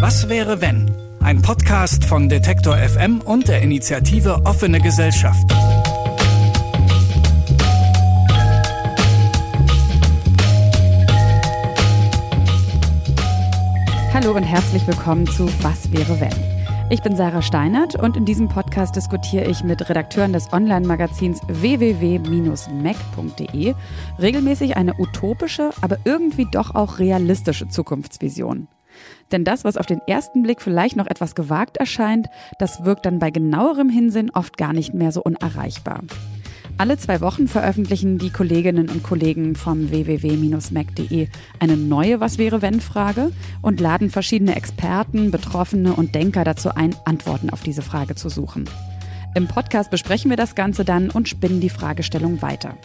Was wäre wenn? Ein Podcast von Detektor FM und der Initiative Offene Gesellschaft. Hallo und herzlich willkommen zu Was wäre wenn? Ich bin Sarah Steinert und in diesem Podcast diskutiere ich mit Redakteuren des Online-Magazins www.mac.de regelmäßig eine utopische, aber irgendwie doch auch realistische Zukunftsvision. Denn das, was auf den ersten Blick vielleicht noch etwas gewagt erscheint, das wirkt dann bei genauerem Hinsinn oft gar nicht mehr so unerreichbar. Alle zwei Wochen veröffentlichen die Kolleginnen und Kollegen vom www-mac.de eine neue Was wäre wenn Frage und laden verschiedene Experten, Betroffene und Denker dazu ein, Antworten auf diese Frage zu suchen. Im Podcast besprechen wir das Ganze dann und spinnen die Fragestellung weiter.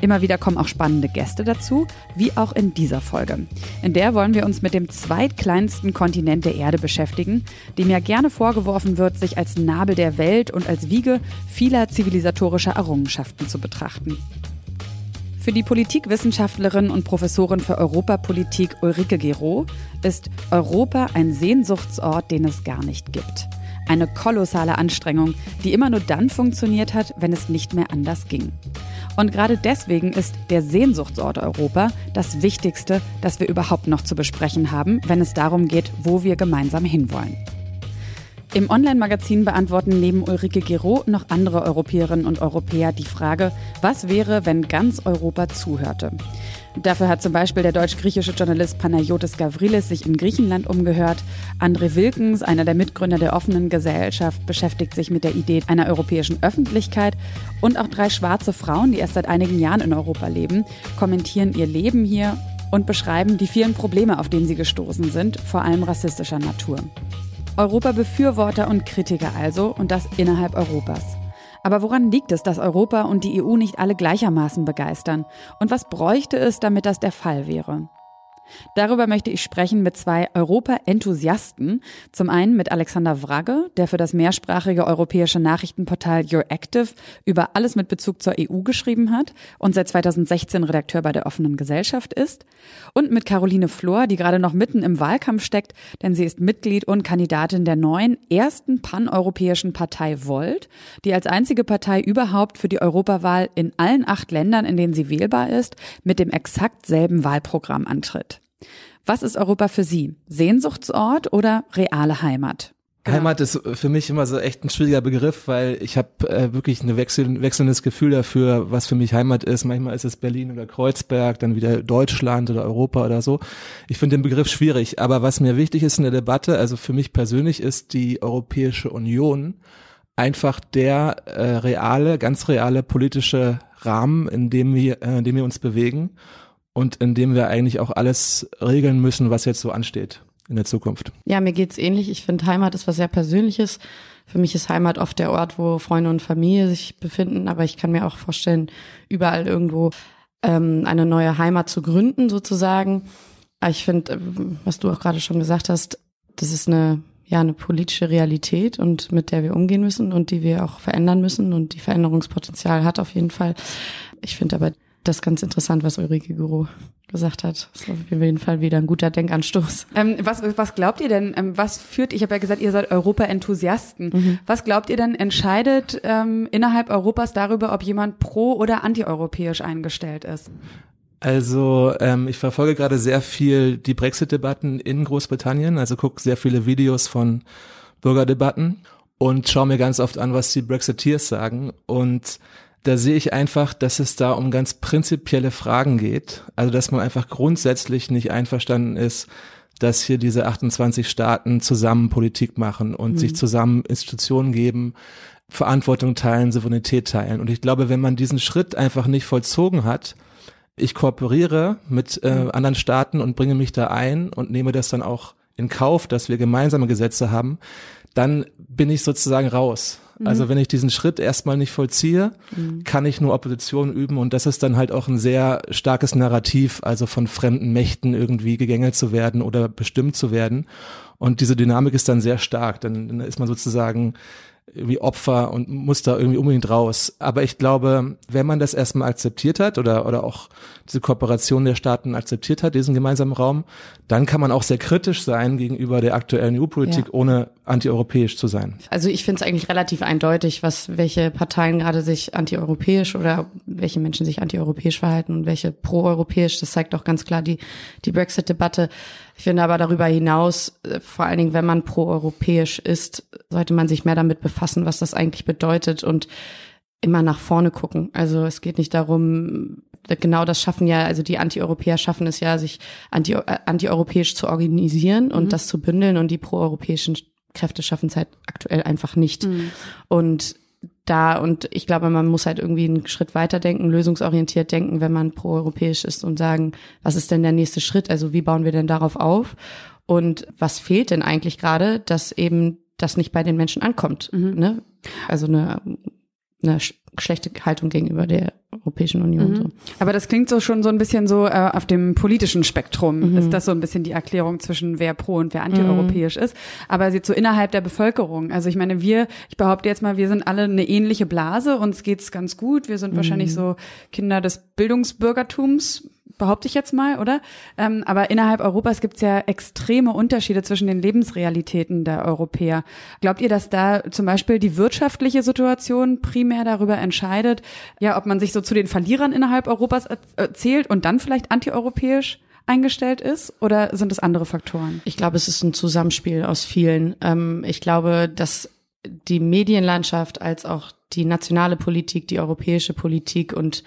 Immer wieder kommen auch spannende Gäste dazu, wie auch in dieser Folge. In der wollen wir uns mit dem zweitkleinsten Kontinent der Erde beschäftigen, dem ja gerne vorgeworfen wird, sich als Nabel der Welt und als Wiege vieler zivilisatorischer Errungenschaften zu betrachten. Für die Politikwissenschaftlerin und Professorin für Europapolitik Ulrike Gero ist Europa ein Sehnsuchtsort, den es gar nicht gibt. Eine kolossale Anstrengung, die immer nur dann funktioniert hat, wenn es nicht mehr anders ging. Und gerade deswegen ist der Sehnsuchtsort Europa das Wichtigste, das wir überhaupt noch zu besprechen haben, wenn es darum geht, wo wir gemeinsam hinwollen. Im Online-Magazin beantworten neben Ulrike Gero noch andere Europäerinnen und Europäer die Frage, was wäre, wenn ganz Europa zuhörte? Dafür hat zum Beispiel der deutsch-griechische Journalist Panayotis Gavrilis sich in Griechenland umgehört. André Wilkens, einer der Mitgründer der offenen Gesellschaft, beschäftigt sich mit der Idee einer europäischen Öffentlichkeit. Und auch drei schwarze Frauen, die erst seit einigen Jahren in Europa leben, kommentieren ihr Leben hier und beschreiben die vielen Probleme, auf denen sie gestoßen sind, vor allem rassistischer Natur. Europa-Befürworter und Kritiker also und das innerhalb Europas. Aber woran liegt es, dass Europa und die EU nicht alle gleichermaßen begeistern? Und was bräuchte es, damit das der Fall wäre? Darüber möchte ich sprechen mit zwei Europa-Enthusiasten. Zum einen mit Alexander Wragge, der für das mehrsprachige europäische Nachrichtenportal Your Active über alles mit Bezug zur EU geschrieben hat und seit 2016 Redakteur bei der offenen Gesellschaft ist. Und mit Caroline Flor, die gerade noch mitten im Wahlkampf steckt, denn sie ist Mitglied und Kandidatin der neuen ersten paneuropäischen Partei Volt, die als einzige Partei überhaupt für die Europawahl in allen acht Ländern, in denen sie wählbar ist, mit dem exakt selben Wahlprogramm antritt. Was ist Europa für Sie? Sehnsuchtsort oder reale Heimat? Genau. Heimat ist für mich immer so echt ein schwieriger Begriff, weil ich habe äh, wirklich ein wechsel wechselndes Gefühl dafür, was für mich Heimat ist. Manchmal ist es Berlin oder Kreuzberg, dann wieder Deutschland oder Europa oder so. Ich finde den Begriff schwierig, aber was mir wichtig ist in der Debatte, also für mich persönlich ist die Europäische Union einfach der äh, reale, ganz reale politische Rahmen, in dem wir, äh, in dem wir uns bewegen und in dem wir eigentlich auch alles regeln müssen, was jetzt so ansteht in der Zukunft. Ja, mir geht's ähnlich. Ich finde, Heimat ist was sehr Persönliches. Für mich ist Heimat oft der Ort, wo Freunde und Familie sich befinden, aber ich kann mir auch vorstellen, überall irgendwo ähm, eine neue Heimat zu gründen, sozusagen. Aber ich finde, äh, was du auch gerade schon gesagt hast, das ist eine ja eine politische Realität und mit der wir umgehen müssen und die wir auch verändern müssen und die Veränderungspotenzial hat auf jeden Fall. Ich finde aber das ist ganz interessant, was Ulrike Guru gesagt hat. Das ist auf jeden Fall wieder ein guter Denkanstoß. Ähm, was, was glaubt ihr denn, ähm, was führt, ich habe ja gesagt, ihr seid Europa-Enthusiasten. Mhm. Was glaubt ihr denn entscheidet ähm, innerhalb Europas darüber, ob jemand pro- oder antieuropäisch eingestellt ist? Also ähm, ich verfolge gerade sehr viel die Brexit-Debatten in Großbritannien, also gucke sehr viele Videos von Bürgerdebatten und schaue mir ganz oft an, was die Brexiteers sagen. Und da sehe ich einfach, dass es da um ganz prinzipielle Fragen geht. Also dass man einfach grundsätzlich nicht einverstanden ist, dass hier diese 28 Staaten zusammen Politik machen und mhm. sich zusammen Institutionen geben, Verantwortung teilen, Souveränität teilen. Und ich glaube, wenn man diesen Schritt einfach nicht vollzogen hat, ich kooperiere mit äh, mhm. anderen Staaten und bringe mich da ein und nehme das dann auch in Kauf, dass wir gemeinsame Gesetze haben, dann bin ich sozusagen raus. Also mhm. wenn ich diesen Schritt erstmal nicht vollziehe, mhm. kann ich nur Opposition üben und das ist dann halt auch ein sehr starkes Narrativ, also von fremden Mächten irgendwie gegängelt zu werden oder bestimmt zu werden. Und diese Dynamik ist dann sehr stark. Dann, dann ist man sozusagen wie Opfer und muss da irgendwie unbedingt raus. Aber ich glaube, wenn man das erstmal akzeptiert hat oder, oder auch diese Kooperation der Staaten akzeptiert hat, diesen gemeinsamen Raum, dann kann man auch sehr kritisch sein gegenüber der aktuellen EU-Politik, ja. ohne antieuropäisch zu sein. Also ich finde es eigentlich relativ eindeutig, was welche Parteien gerade sich antieuropäisch oder welche Menschen sich antieuropäisch verhalten und welche proeuropäisch. Das zeigt auch ganz klar die, die Brexit-Debatte. Ich finde aber darüber hinaus, äh, vor allen Dingen, wenn man proeuropäisch ist, sollte man sich mehr damit befassen, was das eigentlich bedeutet und immer nach vorne gucken. Also es geht nicht darum, genau das schaffen ja, also die Antieuropäer schaffen es ja, sich anti, äh, antieuropäisch zu organisieren und mhm. das zu bündeln und die proeuropäischen Kräfte schaffen es halt aktuell einfach nicht. Mhm. Und da und ich glaube, man muss halt irgendwie einen Schritt weiter denken, lösungsorientiert denken, wenn man proeuropäisch ist und sagen, was ist denn der nächste Schritt? Also wie bauen wir denn darauf auf? Und was fehlt denn eigentlich gerade, dass eben das nicht bei den Menschen ankommt? Mhm. Ne? Also eine, eine schlechte Haltung gegenüber der Europäischen Union. Mhm. So. Aber das klingt so schon so ein bisschen so äh, auf dem politischen Spektrum. Mhm. Ist das so ein bisschen die Erklärung zwischen wer pro und wer antieuropäisch mhm. ist? Aber sie so innerhalb der Bevölkerung. Also ich meine, wir, ich behaupte jetzt mal, wir sind alle eine ähnliche Blase, uns geht's ganz gut. Wir sind wahrscheinlich mhm. so Kinder des Bildungsbürgertums behaupte ich jetzt mal, oder? Ähm, aber innerhalb Europas gibt es ja extreme Unterschiede zwischen den Lebensrealitäten der Europäer. Glaubt ihr, dass da zum Beispiel die wirtschaftliche Situation primär darüber entscheidet, ja, ob man sich so zu den Verlierern innerhalb Europas zählt und dann vielleicht antieuropäisch eingestellt ist oder sind es andere Faktoren? Ich glaube, es ist ein Zusammenspiel aus vielen. Ähm, ich glaube, dass die Medienlandschaft als auch die nationale Politik, die europäische Politik und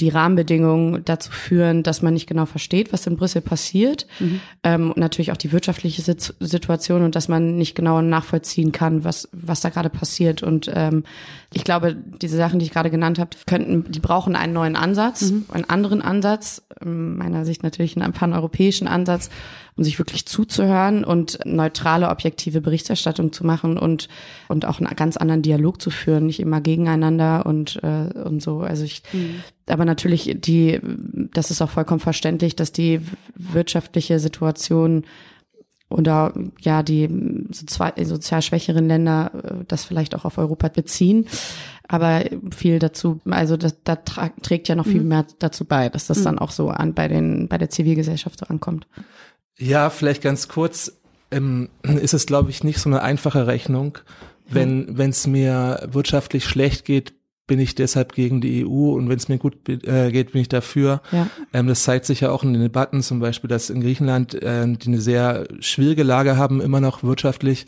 die Rahmenbedingungen dazu führen, dass man nicht genau versteht, was in Brüssel passiert. Mhm. Ähm, und natürlich auch die wirtschaftliche Situation und dass man nicht genau nachvollziehen kann, was, was da gerade passiert. Und ähm, ich glaube, diese Sachen, die ich gerade genannt habe, könnten, die brauchen einen neuen Ansatz, mhm. einen anderen Ansatz, in meiner Sicht natürlich einen paneuropäischen Ansatz, um sich wirklich zuzuhören und neutrale, objektive Berichterstattung zu machen und, und auch einen ganz anderen Dialog zu führen, nicht immer gegeneinander und, äh, und so. Also ich, mhm. aber natürlich die, das ist auch vollkommen verständlich, dass die wirtschaftliche Situation oder ja die sozial schwächeren Länder äh, das vielleicht auch auf Europa beziehen. Aber viel dazu, also das, da trägt ja noch viel mhm. mehr dazu bei, dass das mhm. dann auch so an bei den bei der Zivilgesellschaft so ankommt. Ja, vielleicht ganz kurz. Ähm, ist es, glaube ich, nicht so eine einfache Rechnung. Wenn wenn es mir wirtschaftlich schlecht geht, bin ich deshalb gegen die EU und wenn es mir gut äh, geht, bin ich dafür. Ja. Ähm, das zeigt sich ja auch in den Debatten, zum Beispiel, dass in Griechenland, äh, die eine sehr schwierige Lage haben, immer noch wirtschaftlich,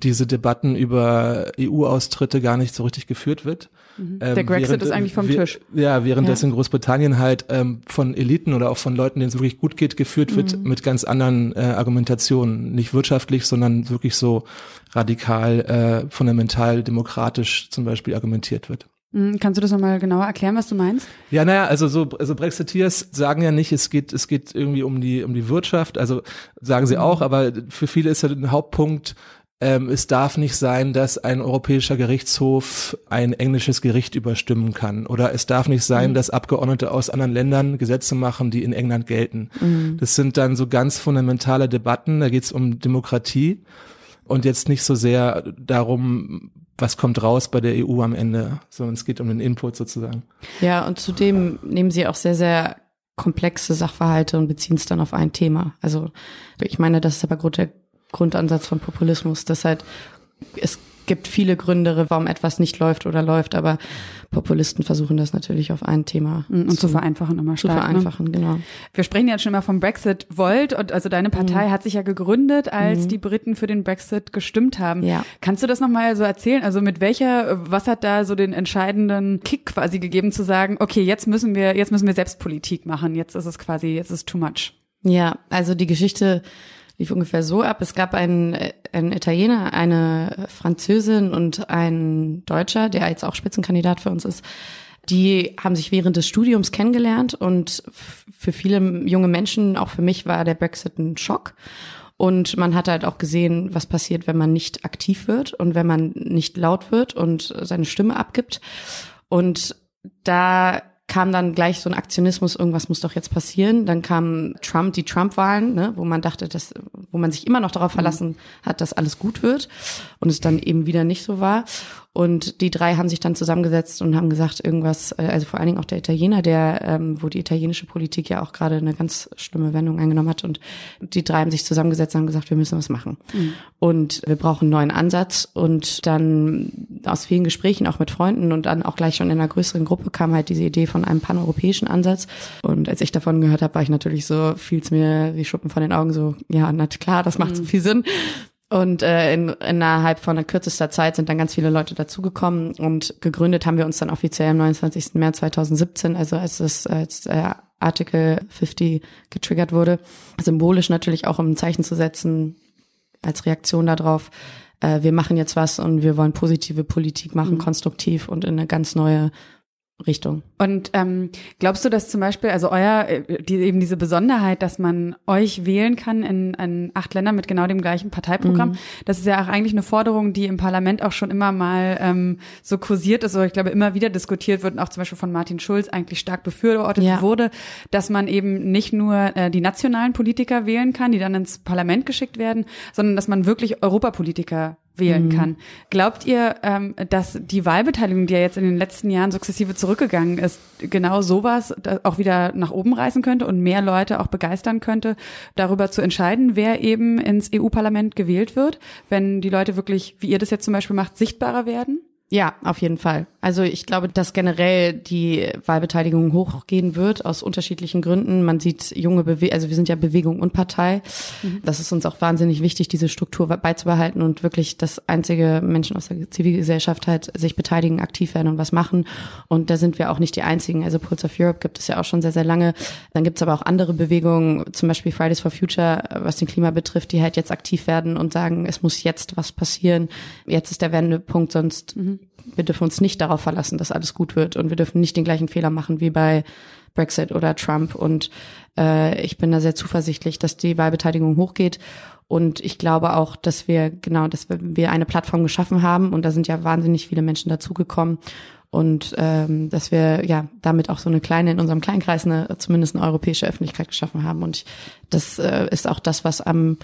diese Debatten über EU-Austritte gar nicht so richtig geführt wird. Mhm. Ähm, Der Brexit während, ist eigentlich vom Tisch. Ja, während ja. das in Großbritannien halt ähm, von Eliten oder auch von Leuten, denen es wirklich gut geht, geführt wird mhm. mit ganz anderen äh, Argumentationen. Nicht wirtschaftlich, sondern wirklich so radikal, äh, fundamental demokratisch zum Beispiel argumentiert wird. Mhm. Kannst du das nochmal genauer erklären, was du meinst? Ja, naja, also so, also Brexiteers sagen ja nicht, es geht, es geht irgendwie um die, um die Wirtschaft, also sagen sie mhm. auch, aber für viele ist ja ein Hauptpunkt, ähm, es darf nicht sein, dass ein europäischer Gerichtshof ein englisches Gericht überstimmen kann. Oder es darf nicht sein, mhm. dass Abgeordnete aus anderen Ländern Gesetze machen, die in England gelten. Mhm. Das sind dann so ganz fundamentale Debatten. Da geht es um Demokratie und jetzt nicht so sehr darum, was kommt raus bei der EU am Ende, sondern es geht um den Input sozusagen. Ja, und zudem nehmen sie auch sehr, sehr komplexe Sachverhalte und beziehen es dann auf ein Thema. Also ich meine, das ist aber der Grundansatz von Populismus, dass halt es gibt viele Gründe, warum etwas nicht läuft oder läuft, aber Populisten versuchen das natürlich auf ein Thema und zu, zu vereinfachen immer stark. Zu ne? vereinfachen, ne? genau. Wir sprechen jetzt schon mal vom Brexit Volt und also deine Partei mhm. hat sich ja gegründet, als mhm. die Briten für den Brexit gestimmt haben. Ja. Kannst du das nochmal so erzählen? Also mit welcher, was hat da so den entscheidenden Kick quasi gegeben zu sagen, okay, jetzt müssen wir, jetzt müssen wir selbst Politik machen, jetzt ist es quasi, jetzt ist too much. Ja, also die Geschichte lief ungefähr so ab. Es gab einen, einen Italiener, eine Französin und ein Deutscher, der jetzt auch Spitzenkandidat für uns ist. Die haben sich während des Studiums kennengelernt und für viele junge Menschen, auch für mich, war der Brexit ein Schock. Und man hat halt auch gesehen, was passiert, wenn man nicht aktiv wird und wenn man nicht laut wird und seine Stimme abgibt. Und da kam dann gleich so ein Aktionismus, irgendwas muss doch jetzt passieren. Dann kam Trump, die Trump-Wahlen, ne, wo man dachte, dass, wo man sich immer noch darauf verlassen hat, dass alles gut wird und es dann eben wieder nicht so war. Und die drei haben sich dann zusammengesetzt und haben gesagt, irgendwas, äh, also vor allen Dingen auch der Italiener, der, ähm, wo die italienische Politik ja auch gerade eine ganz schlimme Wendung eingenommen hat. Und die drei haben sich zusammengesetzt und haben gesagt, wir müssen was machen. Mhm. Und wir brauchen einen neuen Ansatz. Und dann aus vielen Gesprächen, auch mit Freunden und dann auch gleich schon in einer größeren Gruppe kam halt diese Idee von einem paneuropäischen Ansatz. Und als ich davon gehört habe, war ich natürlich so, fiel es mir wie Schuppen von den Augen so, ja, na klar, das macht mhm. so viel Sinn. Und äh, in, innerhalb von kürzester Zeit sind dann ganz viele Leute dazugekommen und gegründet haben wir uns dann offiziell am 29. März 2017, also als es als äh, Artikel 50 getriggert wurde, symbolisch natürlich auch um ein Zeichen zu setzen als Reaktion darauf. Äh, wir machen jetzt was und wir wollen positive Politik machen, mhm. konstruktiv und in eine ganz neue Richtung. Und ähm, glaubst du, dass zum Beispiel, also euer, äh, die, eben diese Besonderheit, dass man euch wählen kann in, in acht Ländern mit genau dem gleichen Parteiprogramm, mhm. das ist ja auch eigentlich eine Forderung, die im Parlament auch schon immer mal ähm, so kursiert ist, oder ich glaube immer wieder diskutiert wird und auch zum Beispiel von Martin Schulz eigentlich stark befürwortet ja. wurde, dass man eben nicht nur äh, die nationalen Politiker wählen kann, die dann ins Parlament geschickt werden, sondern dass man wirklich Europapolitiker wählen mhm. kann. Glaubt ihr, ähm, dass die Wahlbeteiligung, die ja jetzt in den letzten Jahren sukzessive zurückgegangen ist, genau sowas auch wieder nach oben reißen könnte und mehr Leute auch begeistern könnte, darüber zu entscheiden, wer eben ins EU-Parlament gewählt wird, wenn die Leute wirklich, wie ihr das jetzt zum Beispiel macht, sichtbarer werden? Ja, auf jeden Fall. Also ich glaube, dass generell die Wahlbeteiligung hochgehen wird aus unterschiedlichen Gründen. Man sieht junge Bewe also wir sind ja Bewegung und Partei. Mhm. Das ist uns auch wahnsinnig wichtig, diese Struktur beizubehalten und wirklich, dass einzige Menschen aus der Zivilgesellschaft halt sich beteiligen, aktiv werden und was machen. Und da sind wir auch nicht die einzigen. Also Pulse of Europe gibt es ja auch schon sehr, sehr lange. Dann gibt es aber auch andere Bewegungen, zum Beispiel Fridays for Future, was den Klima betrifft, die halt jetzt aktiv werden und sagen, es muss jetzt was passieren. Jetzt ist der Wendepunkt, sonst mhm wir dürfen uns nicht darauf verlassen, dass alles gut wird und wir dürfen nicht den gleichen Fehler machen wie bei Brexit oder Trump. Und äh, ich bin da sehr zuversichtlich, dass die Wahlbeteiligung hochgeht. Und ich glaube auch, dass wir genau, dass wir, eine Plattform geschaffen haben und da sind ja wahnsinnig viele Menschen dazugekommen und ähm, dass wir ja damit auch so eine kleine in unserem Kleinkreis eine zumindest eine europäische Öffentlichkeit geschaffen haben. Und ich, das äh, ist auch das, was am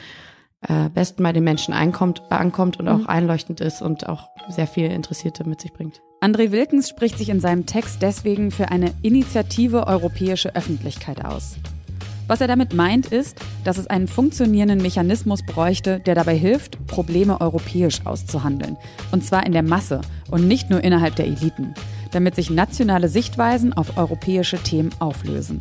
äh, besten bei den Menschen einkommt, ankommt und mhm. auch einleuchtend ist und auch sehr viel Interessierte mit sich bringt. André Wilkens spricht sich in seinem Text deswegen für eine Initiative europäische Öffentlichkeit aus. Was er damit meint, ist, dass es einen funktionierenden Mechanismus bräuchte, der dabei hilft, Probleme europäisch auszuhandeln. Und zwar in der Masse und nicht nur innerhalb der Eliten, damit sich nationale Sichtweisen auf europäische Themen auflösen.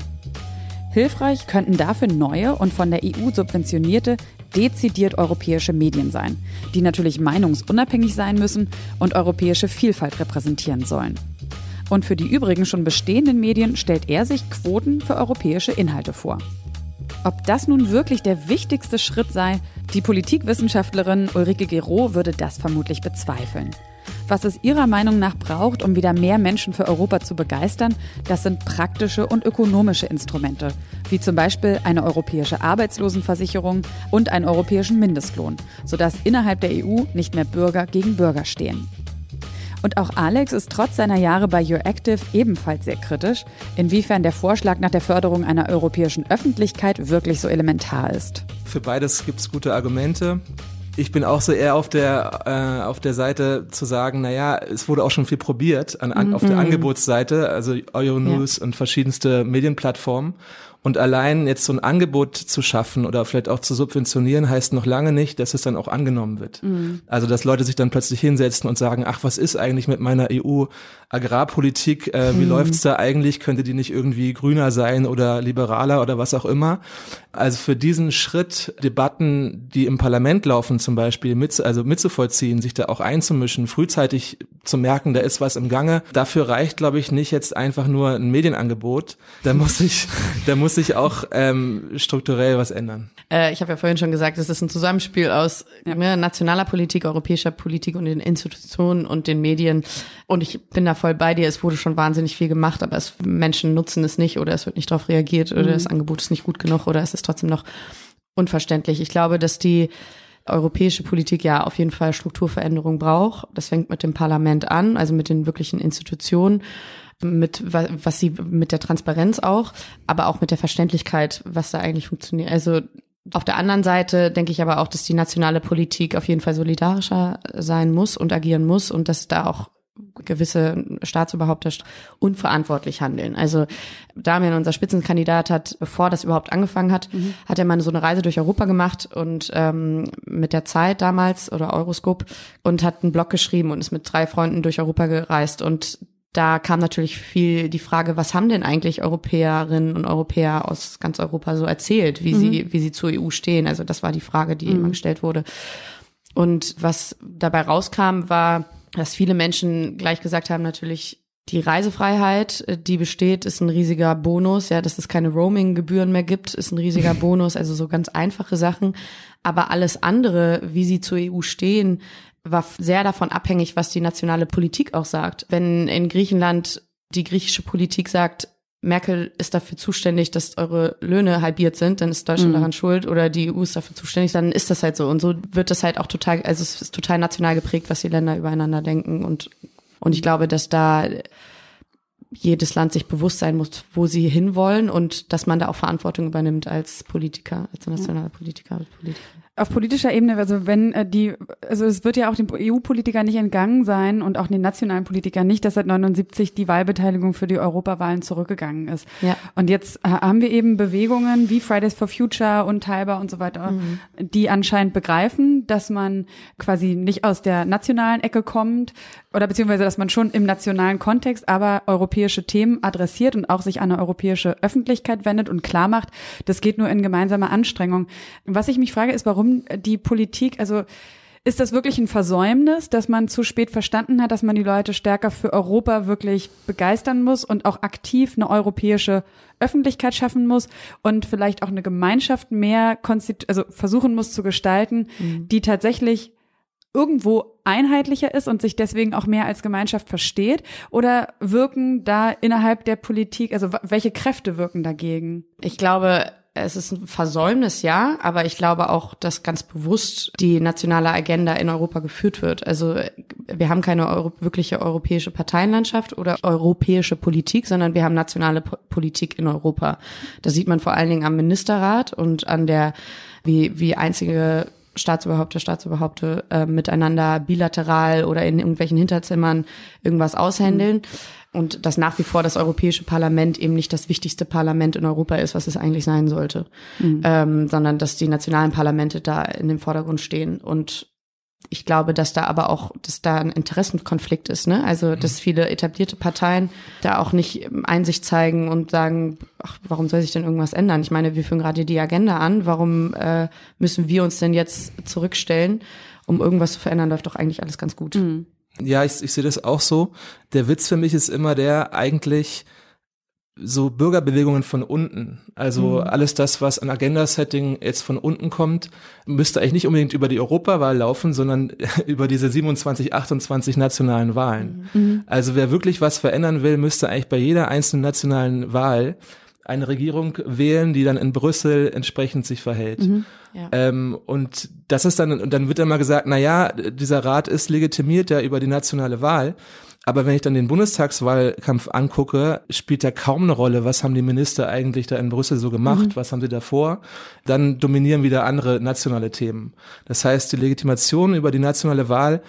Hilfreich könnten dafür neue und von der EU subventionierte dezidiert europäische Medien sein, die natürlich meinungsunabhängig sein müssen und europäische Vielfalt repräsentieren sollen. Und für die übrigen schon bestehenden Medien stellt er sich Quoten für europäische Inhalte vor. Ob das nun wirklich der wichtigste Schritt sei, die Politikwissenschaftlerin Ulrike Gero würde das vermutlich bezweifeln. Was es ihrer Meinung nach braucht, um wieder mehr Menschen für Europa zu begeistern, das sind praktische und ökonomische Instrumente, wie zum Beispiel eine europäische Arbeitslosenversicherung und einen europäischen Mindestlohn, sodass innerhalb der EU nicht mehr Bürger gegen Bürger stehen. Und auch Alex ist trotz seiner Jahre bei Your Active ebenfalls sehr kritisch, inwiefern der Vorschlag nach der Förderung einer europäischen Öffentlichkeit wirklich so elementar ist. Für beides gibt es gute Argumente ich bin auch so eher auf der äh, auf der Seite zu sagen, naja, es wurde auch schon viel probiert an, an, auf der mhm. Angebotsseite, also Euronews ja. und verschiedenste Medienplattformen. Und allein jetzt so ein Angebot zu schaffen oder vielleicht auch zu subventionieren, heißt noch lange nicht, dass es dann auch angenommen wird. Mhm. Also dass Leute sich dann plötzlich hinsetzen und sagen, ach, was ist eigentlich mit meiner EU-Agrarpolitik? Äh, wie mhm. läuft's da eigentlich? Könnte die nicht irgendwie grüner sein oder liberaler oder was auch immer? Also für diesen Schritt, Debatten, die im Parlament laufen zum Beispiel, mit, also mitzuvollziehen, sich da auch einzumischen, frühzeitig zu merken, da ist was im Gange, dafür reicht, glaube ich, nicht jetzt einfach nur ein Medienangebot. Da muss ich, da muss sich auch ähm, strukturell was ändern. Äh, ich habe ja vorhin schon gesagt, es ist ein Zusammenspiel aus ja. ne, nationaler Politik, europäischer Politik und den Institutionen und den Medien. Und ich bin da voll bei dir. Es wurde schon wahnsinnig viel gemacht, aber es, Menschen nutzen es nicht oder es wird nicht darauf reagiert oder mhm. das Angebot ist nicht gut genug oder es ist trotzdem noch unverständlich. Ich glaube, dass die europäische Politik ja auf jeden Fall Strukturveränderung braucht. Das fängt mit dem Parlament an, also mit den wirklichen Institutionen. mit was sie mit der Transparenz auch, aber auch mit der Verständlichkeit, was da eigentlich funktioniert. Also auf der anderen Seite denke ich aber auch, dass die nationale Politik auf jeden Fall solidarischer sein muss und agieren muss und dass da auch gewisse Staatsoberhaupter unverantwortlich handeln. Also Damian, unser Spitzenkandidat, hat, bevor das überhaupt angefangen hat, mhm. hat er mal so eine Reise durch Europa gemacht und ähm, mit der Zeit damals oder Euroscope und hat einen Blog geschrieben und ist mit drei Freunden durch Europa gereist und da kam natürlich viel die Frage, was haben denn eigentlich Europäerinnen und Europäer aus ganz Europa so erzählt, wie mhm. sie, wie sie zur EU stehen? Also das war die Frage, die mhm. immer gestellt wurde. Und was dabei rauskam, war, dass viele Menschen gleich gesagt haben, natürlich, die Reisefreiheit, die besteht, ist ein riesiger Bonus. Ja, dass es keine Roaming-Gebühren mehr gibt, ist ein riesiger Bonus. Also so ganz einfache Sachen. Aber alles andere, wie sie zur EU stehen, war sehr davon abhängig, was die nationale Politik auch sagt. Wenn in Griechenland die griechische Politik sagt, Merkel ist dafür zuständig, dass eure Löhne halbiert sind, dann ist Deutschland mhm. daran schuld oder die EU ist dafür zuständig, dann ist das halt so. Und so wird das halt auch total, also es ist total national geprägt, was die Länder übereinander denken. Und, und ich glaube, dass da jedes Land sich bewusst sein muss, wo sie hinwollen und dass man da auch Verantwortung übernimmt als Politiker, als nationaler Politiker. Als Politiker auf politischer Ebene, also wenn äh, die, also es wird ja auch den EU-Politikern nicht entgangen sein und auch den nationalen Politikern nicht, dass seit 79 die Wahlbeteiligung für die Europawahlen zurückgegangen ist. Ja. Und jetzt äh, haben wir eben Bewegungen wie Fridays for Future und Teilbar und so weiter, mhm. die anscheinend begreifen, dass man quasi nicht aus der nationalen Ecke kommt oder beziehungsweise, dass man schon im nationalen Kontext aber europäische Themen adressiert und auch sich an eine europäische Öffentlichkeit wendet und klar macht, das geht nur in gemeinsamer Anstrengung. Was ich mich frage, ist, warum warum die Politik, also ist das wirklich ein Versäumnis, dass man zu spät verstanden hat, dass man die Leute stärker für Europa wirklich begeistern muss und auch aktiv eine europäische Öffentlichkeit schaffen muss und vielleicht auch eine Gemeinschaft mehr also versuchen muss zu gestalten, mhm. die tatsächlich irgendwo einheitlicher ist und sich deswegen auch mehr als Gemeinschaft versteht? Oder wirken da innerhalb der Politik, also welche Kräfte wirken dagegen? Ich glaube, es ist ein Versäumnis, ja, aber ich glaube auch, dass ganz bewusst die nationale Agenda in Europa geführt wird. Also wir haben keine Euro wirkliche europäische Parteienlandschaft oder europäische Politik, sondern wir haben nationale po Politik in Europa. Das sieht man vor allen Dingen am Ministerrat und an der, wie, wie einzige Staatsoberhaupte, Staatsoberhaupte äh, miteinander bilateral oder in irgendwelchen Hinterzimmern irgendwas aushändeln. Mhm und dass nach wie vor das Europäische Parlament eben nicht das wichtigste Parlament in Europa ist, was es eigentlich sein sollte, mhm. ähm, sondern dass die nationalen Parlamente da in dem Vordergrund stehen. Und ich glaube, dass da aber auch, dass da ein Interessenkonflikt ist, ne? Also, mhm. dass viele etablierte Parteien da auch nicht Einsicht zeigen und sagen, ach, warum soll sich denn irgendwas ändern? Ich meine, wir führen gerade die Agenda an. Warum äh, müssen wir uns denn jetzt zurückstellen, um irgendwas zu verändern? Läuft doch eigentlich alles ganz gut. Mhm. Ja, ich, ich sehe das auch so. Der Witz für mich ist immer der eigentlich so Bürgerbewegungen von unten. Also mhm. alles das, was an Agenda-Setting jetzt von unten kommt, müsste eigentlich nicht unbedingt über die Europawahl laufen, sondern über diese 27, 28 nationalen Wahlen. Mhm. Also wer wirklich was verändern will, müsste eigentlich bei jeder einzelnen nationalen Wahl eine Regierung wählen, die dann in Brüssel entsprechend sich verhält. Mhm, ja. ähm, und das ist dann, und dann wird immer gesagt, na ja, dieser Rat ist legitimiert ja über die nationale Wahl. Aber wenn ich dann den Bundestagswahlkampf angucke, spielt da kaum eine Rolle, was haben die Minister eigentlich da in Brüssel so gemacht, mhm. was haben sie davor. Dann dominieren wieder andere nationale Themen. Das heißt, die Legitimation über die nationale Wahl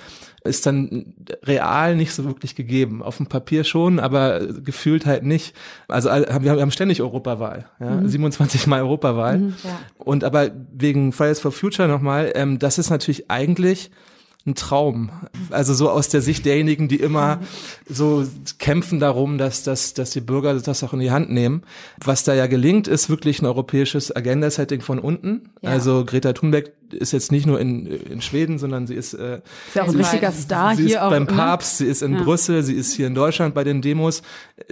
ist dann real nicht so wirklich gegeben. Auf dem Papier schon, aber gefühlt halt nicht. Also wir haben ständig Europawahl, ja? Mhm. 27 Mal Europawahl. Mhm, ja. Und aber wegen Fridays for Future nochmal, ähm, das ist natürlich eigentlich ein Traum. Also so aus der Sicht derjenigen, die immer so kämpfen darum, dass, dass, dass die Bürger das auch in die Hand nehmen. Was da ja gelingt, ist wirklich ein europäisches Agenda-Setting von unten. Ja. Also Greta Thunberg ist jetzt nicht nur in, in Schweden, sondern sie ist, äh, ist ja auch ein richtiger Star sie hier ist auch, beim Papst, sie ist in ja. Brüssel, sie ist hier in Deutschland bei den Demos.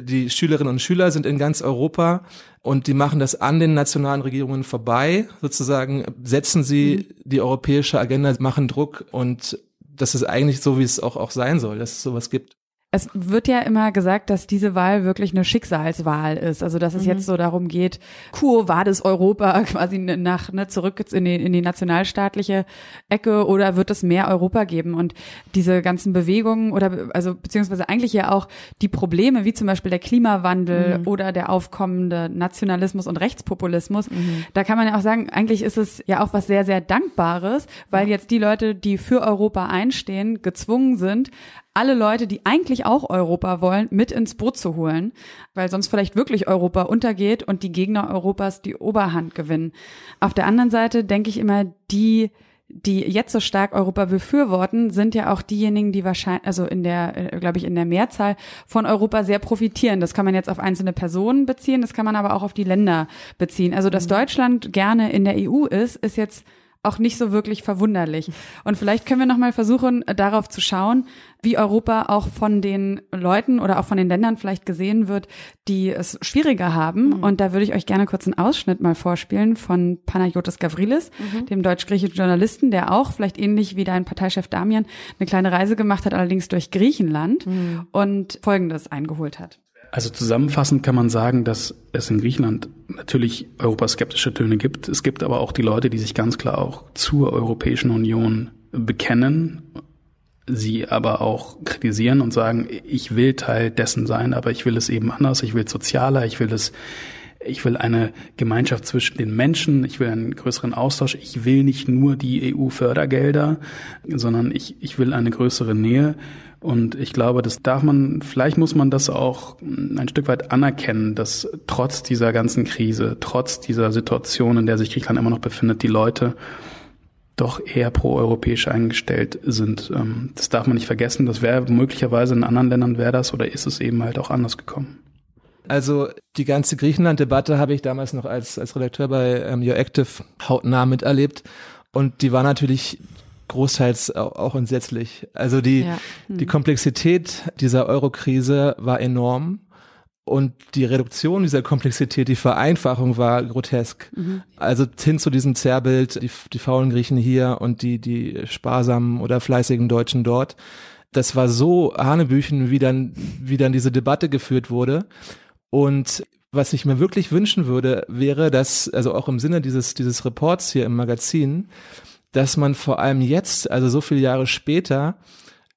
Die Schülerinnen und Schüler sind in ganz Europa und die machen das an den nationalen Regierungen vorbei, sozusagen setzen sie mhm. die europäische Agenda, machen Druck und das ist eigentlich so, wie es auch, auch sein soll, dass es sowas gibt. Es wird ja immer gesagt, dass diese Wahl wirklich eine Schicksalswahl ist. Also dass es mhm. jetzt so darum geht, Quo vadis Europa quasi nach ne, zurück in die, in die nationalstaatliche Ecke oder wird es mehr Europa geben? Und diese ganzen Bewegungen oder also beziehungsweise eigentlich ja auch die Probleme, wie zum Beispiel der Klimawandel mhm. oder der aufkommende Nationalismus und Rechtspopulismus, mhm. da kann man ja auch sagen, eigentlich ist es ja auch was sehr, sehr Dankbares, weil jetzt die Leute, die für Europa einstehen, gezwungen sind, alle Leute, die eigentlich auch Europa wollen, mit ins Boot zu holen, weil sonst vielleicht wirklich Europa untergeht und die Gegner Europas die Oberhand gewinnen. Auf der anderen Seite denke ich immer, die die jetzt so stark Europa befürworten, sind ja auch diejenigen, die wahrscheinlich, also in der, äh, glaube ich, in der Mehrzahl von Europa sehr profitieren. Das kann man jetzt auf einzelne Personen beziehen, das kann man aber auch auf die Länder beziehen. Also, dass mhm. Deutschland gerne in der EU ist, ist jetzt auch nicht so wirklich verwunderlich. Und vielleicht können wir noch mal versuchen, darauf zu schauen, wie Europa auch von den Leuten oder auch von den Ländern vielleicht gesehen wird, die es schwieriger haben. Mhm. Und da würde ich euch gerne kurz einen Ausschnitt mal vorspielen von Panayotis Gavrilis, mhm. dem deutsch-griechischen Journalisten, der auch vielleicht ähnlich wie dein Parteichef Damian eine kleine Reise gemacht hat, allerdings durch Griechenland mhm. und Folgendes eingeholt hat. Also zusammenfassend kann man sagen, dass es in Griechenland natürlich europaskeptische Töne gibt. Es gibt aber auch die Leute, die sich ganz klar auch zur Europäischen Union bekennen, sie aber auch kritisieren und sagen, ich will Teil dessen sein, aber ich will es eben anders, ich will sozialer, ich will es ich will eine Gemeinschaft zwischen den Menschen, ich will einen größeren Austausch, ich will nicht nur die EU-Fördergelder, sondern ich, ich will eine größere Nähe. Und ich glaube, das darf man, vielleicht muss man das auch ein Stück weit anerkennen, dass trotz dieser ganzen Krise, trotz dieser Situation, in der sich Griechenland immer noch befindet, die Leute doch eher pro-europäisch eingestellt sind. Ähm, das darf man nicht vergessen. Das wäre möglicherweise in anderen Ländern wäre das oder ist es eben halt auch anders gekommen. Also die ganze Griechenland-Debatte habe ich damals noch als, als Redakteur bei ähm, Your Active hautnah miterlebt. Und die war natürlich großteils auch entsetzlich. Also die, ja. hm. die Komplexität dieser Euro-Krise war enorm. Und die Reduktion dieser Komplexität, die Vereinfachung war grotesk. Mhm. Also hin zu diesem Zerrbild, die, die faulen Griechen hier und die, die sparsamen oder fleißigen Deutschen dort. Das war so Hanebüchen, wie dann, wie dann diese Debatte geführt wurde. Und was ich mir wirklich wünschen würde, wäre, dass, also auch im Sinne dieses, dieses Reports hier im Magazin, dass man vor allem jetzt, also so viele Jahre später,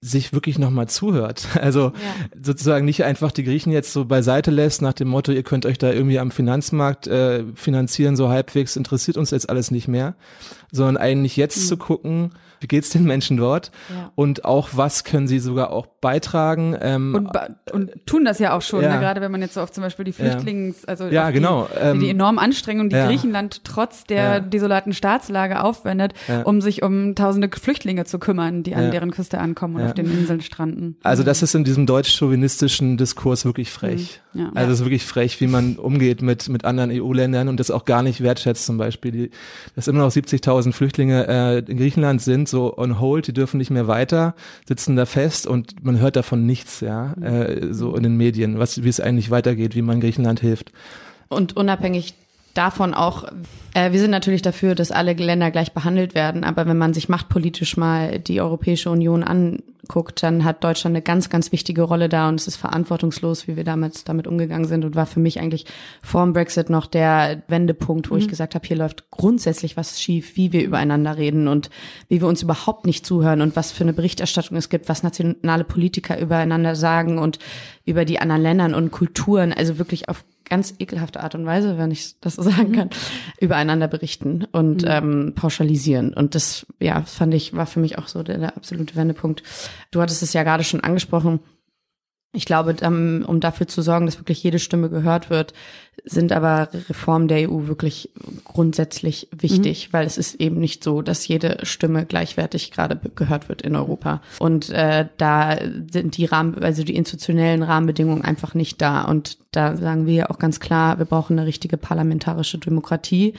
sich wirklich nochmal zuhört. Also ja. sozusagen nicht einfach die Griechen jetzt so beiseite lässt nach dem Motto, ihr könnt euch da irgendwie am Finanzmarkt äh, finanzieren, so halbwegs interessiert uns jetzt alles nicht mehr, sondern eigentlich jetzt mhm. zu gucken, wie geht's den Menschen dort ja. und auch was können sie sogar auch beitragen. Ähm, und, und tun das ja auch schon, ja. ne? gerade wenn man jetzt so auf zum Beispiel die Flüchtlings, also ja, genau. die, ähm, die enormen Anstrengungen, die Griechenland trotz der desolaten Staatslage aufwendet, um sich um tausende Flüchtlinge zu kümmern, die an deren Küste ankommen und auf den Inseln stranden. Also das ist in diesem deutsch-chauvinistischen Diskurs wirklich frech. Mhm. Also es ist wirklich frech, wie man umgeht mit, mit anderen EU-Ländern und das auch gar nicht wertschätzt zum Beispiel. Die, dass immer noch 70.000 Flüchtlinge äh, in Griechenland sind, so on hold, die dürfen nicht mehr weiter, sitzen da fest und man hört davon nichts, ja, äh, so in den Medien, was, wie es eigentlich weitergeht, wie man Griechenland hilft. Und unabhängig davon auch, äh, wir sind natürlich dafür, dass alle Länder gleich behandelt werden, aber wenn man sich machtpolitisch mal die Europäische Union anguckt, dann hat Deutschland eine ganz, ganz wichtige Rolle da und es ist verantwortungslos, wie wir damals damit umgegangen sind und war für mich eigentlich vor dem Brexit noch der Wendepunkt, wo mhm. ich gesagt habe, hier läuft grundsätzlich was schief, wie wir übereinander reden und wie wir uns überhaupt nicht zuhören und was für eine Berichterstattung es gibt, was nationale Politiker übereinander sagen und über die anderen Ländern und Kulturen, also wirklich auf ganz ekelhafte Art und Weise, wenn ich das so sagen mhm. kann, übereinander berichten und mhm. ähm, pauschalisieren. Und das, ja, fand ich, war für mich auch so der, der absolute Wendepunkt. Du hattest es ja gerade schon angesprochen. Ich glaube, um dafür zu sorgen, dass wirklich jede Stimme gehört wird, sind aber Reformen der EU wirklich grundsätzlich wichtig, mhm. weil es ist eben nicht so, dass jede Stimme gleichwertig gerade gehört wird in Europa. Und äh, da sind die Rahmen, also die institutionellen Rahmenbedingungen einfach nicht da. Und da sagen wir auch ganz klar, wir brauchen eine richtige parlamentarische Demokratie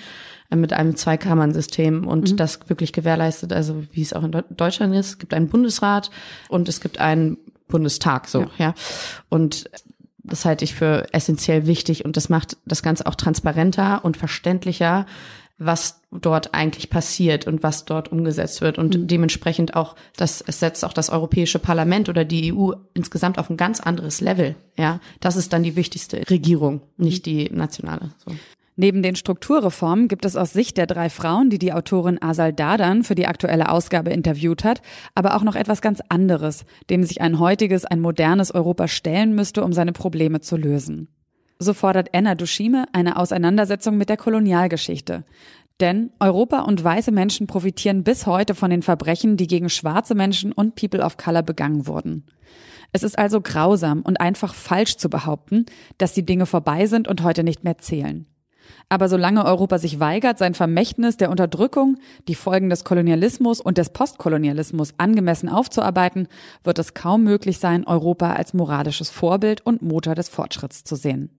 äh, mit einem Zweikammern-System und mhm. das wirklich gewährleistet, also wie es auch in Deutschland ist. Es gibt einen Bundesrat und es gibt einen Bundestag so, ja. ja. Und das halte ich für essentiell wichtig und das macht das Ganze auch transparenter und verständlicher, was dort eigentlich passiert und was dort umgesetzt wird und mhm. dementsprechend auch das es setzt auch das Europäische Parlament oder die EU insgesamt auf ein ganz anderes Level. Ja, das ist dann die wichtigste Regierung, nicht die nationale. So. Neben den Strukturreformen gibt es aus Sicht der drei Frauen, die die Autorin Asal Dadan für die aktuelle Ausgabe interviewt hat, aber auch noch etwas ganz anderes, dem sich ein heutiges, ein modernes Europa stellen müsste, um seine Probleme zu lösen. So fordert Anna Dushime eine Auseinandersetzung mit der Kolonialgeschichte. Denn Europa und weiße Menschen profitieren bis heute von den Verbrechen, die gegen schwarze Menschen und People of Color begangen wurden. Es ist also grausam und einfach falsch zu behaupten, dass die Dinge vorbei sind und heute nicht mehr zählen. Aber solange Europa sich weigert, sein Vermächtnis der Unterdrückung, die Folgen des Kolonialismus und des Postkolonialismus angemessen aufzuarbeiten, wird es kaum möglich sein, Europa als moralisches Vorbild und Motor des Fortschritts zu sehen.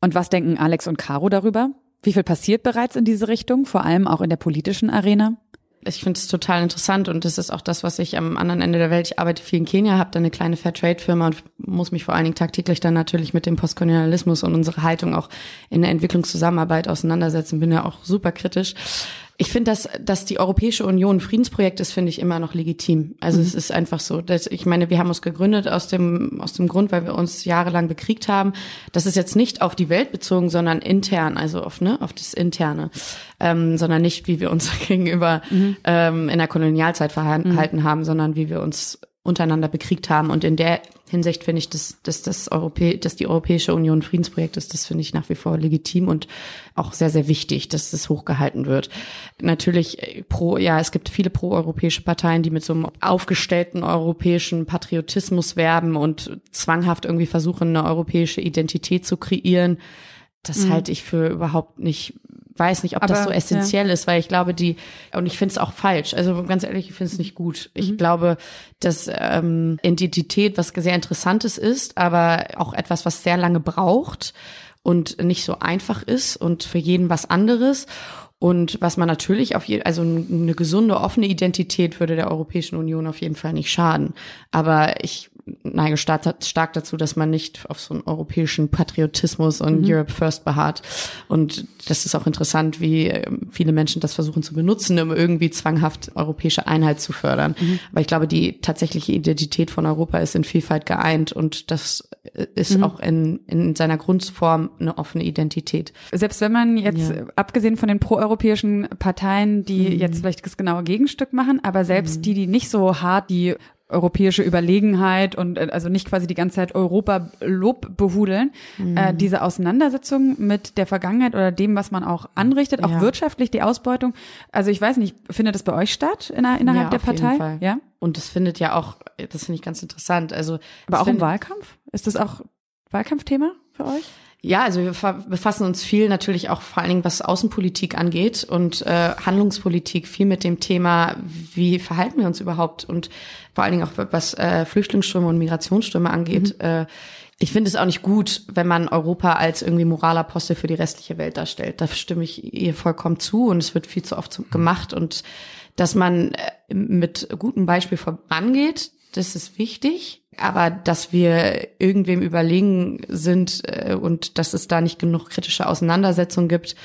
Und was denken Alex und Caro darüber? Wie viel passiert bereits in diese Richtung, vor allem auch in der politischen Arena? Ich finde es total interessant und das ist auch das, was ich am anderen Ende der Welt, ich arbeite viel in Kenia, habe da eine kleine Fairtrade-Firma und muss mich vor allen Dingen tagtäglich dann natürlich mit dem Postkolonialismus und unserer Haltung auch in der Entwicklungszusammenarbeit auseinandersetzen, bin ja auch super kritisch. Ich finde, dass, dass die Europäische Union ein Friedensprojekt ist, finde ich immer noch legitim. Also mhm. es ist einfach so. Dass, ich meine, wir haben uns gegründet aus dem, aus dem Grund, weil wir uns jahrelang bekriegt haben. Das ist jetzt nicht auf die Welt bezogen, sondern intern, also auf, ne, auf das Interne. Ähm, sondern nicht, wie wir uns gegenüber mhm. ähm, in der Kolonialzeit verhalten mhm. haben, sondern wie wir uns untereinander bekriegt haben. Und in der Hinsicht finde ich, dass, dass, das Europä dass die Europäische Union Friedensprojekt ist, das finde ich nach wie vor legitim und auch sehr, sehr wichtig, dass das hochgehalten wird. Natürlich äh, pro, ja, es gibt viele proeuropäische Parteien, die mit so einem aufgestellten europäischen Patriotismus werben und zwanghaft irgendwie versuchen, eine europäische Identität zu kreieren. Das mhm. halte ich für überhaupt nicht weiß nicht, ob Aber, das so essentiell ja. ist, weil ich glaube, die, und ich finde es auch falsch. Also ganz ehrlich, ich finde es nicht gut. Ich mhm. glaube, dass ähm, Identität was sehr Interessantes ist, aber auch etwas, was sehr lange braucht und nicht so einfach ist und für jeden was anderes. Und was man natürlich auf je, also eine gesunde, offene Identität würde der Europäischen Union auf jeden Fall nicht schaden. Aber ich neige stark, stark dazu, dass man nicht auf so einen europäischen Patriotismus und mhm. Europe First beharrt. Und das ist auch interessant, wie ähm, viele Menschen das versuchen zu benutzen, um irgendwie zwanghaft europäische Einheit zu fördern. Mhm. Aber ich glaube, die tatsächliche Identität von Europa ist in Vielfalt geeint und das äh, ist mhm. auch in, in seiner Grundform eine offene Identität. Selbst wenn man jetzt, ja. abgesehen von den proeuropäischen Parteien, die mhm. jetzt vielleicht das genaue Gegenstück machen, aber selbst mhm. die, die nicht so hart die europäische Überlegenheit und äh, also nicht quasi die ganze Zeit Europa Lob behudeln. Mhm. Äh, diese Auseinandersetzung mit der Vergangenheit oder dem, was man auch anrichtet, auch ja. wirtschaftlich die Ausbeutung. Also ich weiß nicht, findet das bei euch statt in, innerhalb ja, der Partei? Ja. Und das findet ja auch, das finde ich ganz interessant. Also aber auch im Wahlkampf? Ist das auch Wahlkampfthema für euch? Ja, also wir befassen uns viel natürlich auch vor allen Dingen, was Außenpolitik angeht und äh, Handlungspolitik viel mit dem Thema, wie verhalten wir uns überhaupt und vor allen Dingen auch was äh, Flüchtlingsströme und Migrationsströme angeht. Mhm. Äh, ich finde es auch nicht gut, wenn man Europa als irgendwie Moralapostel für die restliche Welt darstellt. Da stimme ich ihr vollkommen zu und es wird viel zu oft gemacht und dass man äh, mit gutem Beispiel vorangeht, das ist wichtig. Aber dass wir irgendwem überlegen sind äh, und dass es da nicht genug kritische Auseinandersetzung gibt,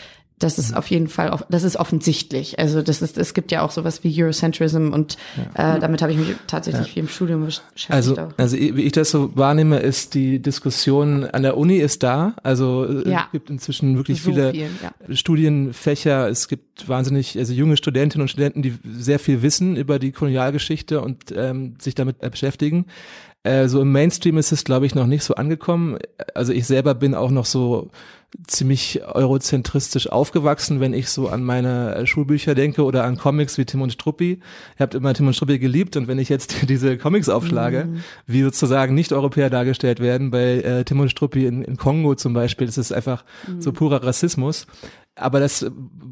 das ist mhm. auf jeden Fall, das ist offensichtlich. Also das ist, es gibt ja auch sowas wie Eurocentrism und ja. äh, damit habe ich mich tatsächlich ja. viel im Studium beschäftigt. Also, auch. also wie ich das so wahrnehme, ist die Diskussion an der Uni ist da. Also äh, ja. es gibt inzwischen wirklich so viele viel, Studienfächer. Es gibt wahnsinnig, also junge Studentinnen und Studenten, die sehr viel wissen über die Kolonialgeschichte und ähm, sich damit beschäftigen. Äh, so im Mainstream ist es, glaube ich, noch nicht so angekommen. Also ich selber bin auch noch so ziemlich eurozentristisch aufgewachsen, wenn ich so an meine äh, Schulbücher denke oder an Comics wie Tim und Struppi. Ihr habt immer Tim und Struppi geliebt und wenn ich jetzt diese Comics aufschlage, mhm. wie sozusagen Nicht-Europäer dargestellt werden, bei äh, Tim und Struppi in, in Kongo zum Beispiel, das ist einfach mhm. so purer Rassismus aber das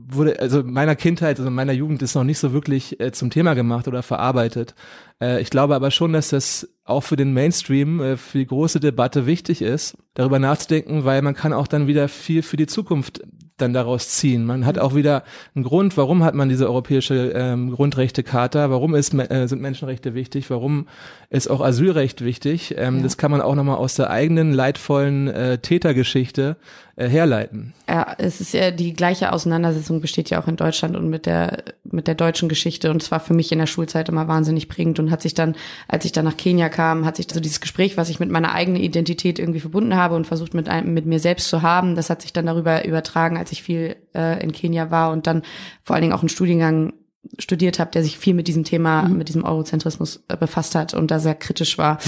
wurde, also meiner Kindheit, also meiner Jugend ist noch nicht so wirklich äh, zum Thema gemacht oder verarbeitet. Äh, ich glaube aber schon, dass das auch für den Mainstream, äh, für die große Debatte wichtig ist, darüber nachzudenken, weil man kann auch dann wieder viel für die Zukunft dann daraus ziehen. Man hat auch wieder einen Grund, warum hat man diese europäische ähm, Grundrechtecharta, warum ist, äh, sind Menschenrechte wichtig, warum ist auch Asylrecht wichtig. Ähm, ja. Das kann man auch nochmal aus der eigenen leidvollen äh, Tätergeschichte äh, herleiten. Ja, es ist ja die gleiche Auseinandersetzung besteht ja auch in Deutschland und mit der mit der deutschen Geschichte und es war für mich in der Schulzeit immer wahnsinnig prägend und hat sich dann, als ich dann nach Kenia kam, hat sich so dieses Gespräch, was ich mit meiner eigenen Identität irgendwie verbunden habe und versucht mit einem, mit mir selbst zu haben, das hat sich dann darüber übertragen, als ich viel äh, in Kenia war und dann vor allen Dingen auch einen Studiengang studiert habe, der sich viel mit diesem Thema, mhm. mit diesem Eurozentrismus äh, befasst hat und da sehr kritisch war.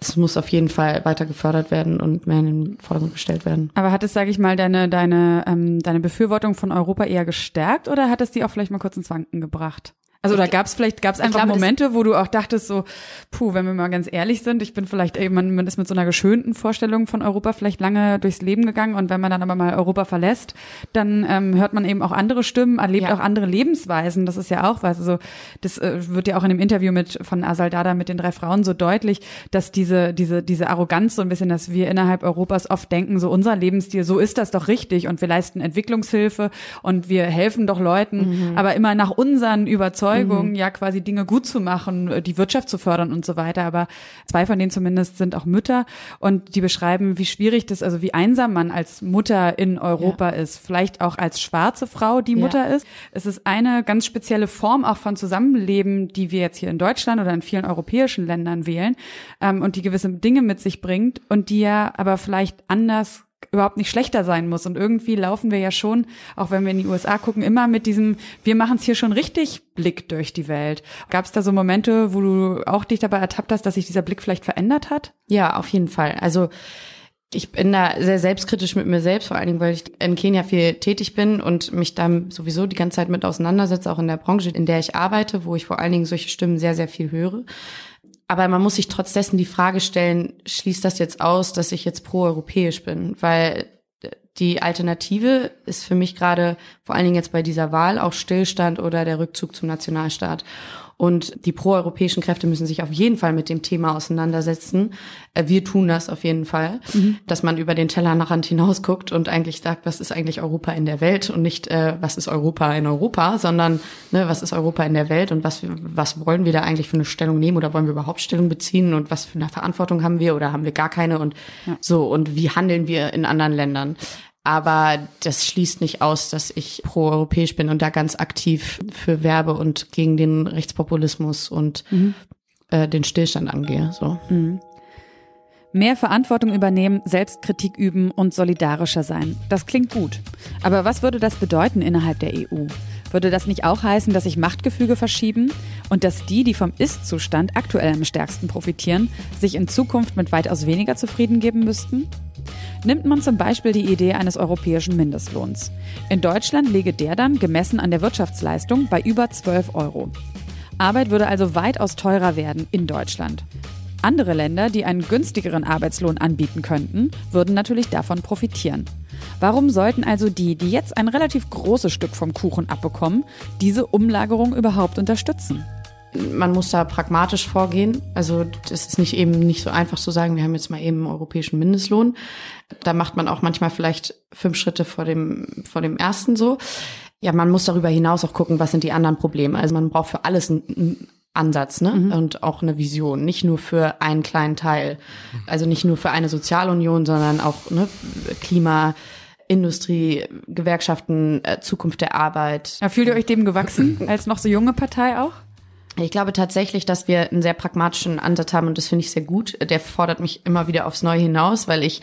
Es mhm. muss auf jeden Fall weiter gefördert werden und mehr in den Vordergrund gestellt werden. Aber hat es, sage ich mal, deine deine ähm, deine Befürwortung von Europa eher gestärkt oder hat es die auch vielleicht mal kurz ins Wanken gebracht? Also da gab es vielleicht gab es einfach glaube, Momente, wo du auch dachtest so, puh, wenn wir mal ganz ehrlich sind, ich bin vielleicht ey, man, man ist mit so einer geschönten Vorstellung von Europa vielleicht lange durchs Leben gegangen und wenn man dann aber mal Europa verlässt, dann ähm, hört man eben auch andere Stimmen, erlebt ja. auch andere Lebensweisen. Das ist ja auch was. Also das äh, wird ja auch in dem Interview mit von Asal Dada mit den drei Frauen so deutlich, dass diese diese diese Arroganz so ein bisschen, dass wir innerhalb Europas oft denken, so unser Lebensstil, so ist das doch richtig und wir leisten Entwicklungshilfe und wir helfen doch Leuten, mhm. aber immer nach unseren Überzeugungen Überzeugung, mhm. ja quasi Dinge gut zu machen, äh, die Wirtschaft zu fördern und so weiter. Aber zwei von denen zumindest sind auch Mütter und die beschreiben, wie schwierig das, also wie einsam man als Mutter in Europa ja. ist. Vielleicht auch als schwarze Frau, die Mutter ja. ist. Es ist eine ganz spezielle Form auch von Zusammenleben, die wir jetzt hier in Deutschland oder in vielen europäischen Ländern wählen ähm, und die gewisse Dinge mit sich bringt und die ja aber vielleicht anders überhaupt nicht schlechter sein muss. Und irgendwie laufen wir ja schon, auch wenn wir in die USA gucken, immer mit diesem, wir machen es hier schon richtig Blick durch die Welt. Gab es da so Momente, wo du auch dich dabei ertappt hast, dass sich dieser Blick vielleicht verändert hat? Ja, auf jeden Fall. Also ich bin da sehr selbstkritisch mit mir selbst, vor allen Dingen, weil ich in Kenia viel tätig bin und mich da sowieso die ganze Zeit mit auseinandersetze, auch in der Branche, in der ich arbeite, wo ich vor allen Dingen solche Stimmen sehr, sehr viel höre. Aber man muss sich trotz dessen die Frage stellen, schließt das jetzt aus, dass ich jetzt pro-europäisch bin? Weil die Alternative ist für mich gerade vor allen Dingen jetzt bei dieser Wahl auch Stillstand oder der Rückzug zum Nationalstaat. Und die proeuropäischen Kräfte müssen sich auf jeden Fall mit dem Thema auseinandersetzen. Äh, wir tun das auf jeden Fall, mhm. dass man über den Tellerrand hinaus guckt und eigentlich sagt, was ist eigentlich Europa in der Welt und nicht, äh, was ist Europa in Europa, sondern ne, was ist Europa in der Welt und was, was wollen wir da eigentlich für eine Stellung nehmen oder wollen wir überhaupt Stellung beziehen und was für eine Verantwortung haben wir oder haben wir gar keine und ja. so und wie handeln wir in anderen Ländern. Aber das schließt nicht aus, dass ich pro-europäisch bin und da ganz aktiv für werbe und gegen den Rechtspopulismus und mhm. äh, den Stillstand angehe. So. Mhm. Mehr Verantwortung übernehmen, Selbstkritik üben und solidarischer sein. Das klingt gut. Aber was würde das bedeuten innerhalb der EU? Würde das nicht auch heißen, dass sich Machtgefüge verschieben und dass die, die vom Ist-Zustand aktuell am stärksten profitieren, sich in Zukunft mit weitaus weniger zufrieden geben müssten? Nimmt man zum Beispiel die Idee eines europäischen Mindestlohns. In Deutschland liege der dann, gemessen an der Wirtschaftsleistung, bei über 12 Euro. Arbeit würde also weitaus teurer werden in Deutschland. Andere Länder, die einen günstigeren Arbeitslohn anbieten könnten, würden natürlich davon profitieren. Warum sollten also die, die jetzt ein relativ großes Stück vom Kuchen abbekommen, diese Umlagerung überhaupt unterstützen? Man muss da pragmatisch vorgehen. Also das ist nicht eben nicht so einfach zu sagen, wir haben jetzt mal eben einen europäischen Mindestlohn. Da macht man auch manchmal vielleicht fünf Schritte vor dem, vor dem ersten so. Ja, man muss darüber hinaus auch gucken, was sind die anderen Probleme. Also man braucht für alles einen Ansatz ne? Mhm. und auch eine Vision, nicht nur für einen kleinen Teil. Also nicht nur für eine Sozialunion, sondern auch ne, Klima, Industrie, Gewerkschaften, äh, Zukunft der Arbeit. Ja, fühlt ihr euch dem gewachsen als noch so junge Partei auch? Ich glaube tatsächlich, dass wir einen sehr pragmatischen Ansatz haben und das finde ich sehr gut. Der fordert mich immer wieder aufs Neue hinaus, weil ich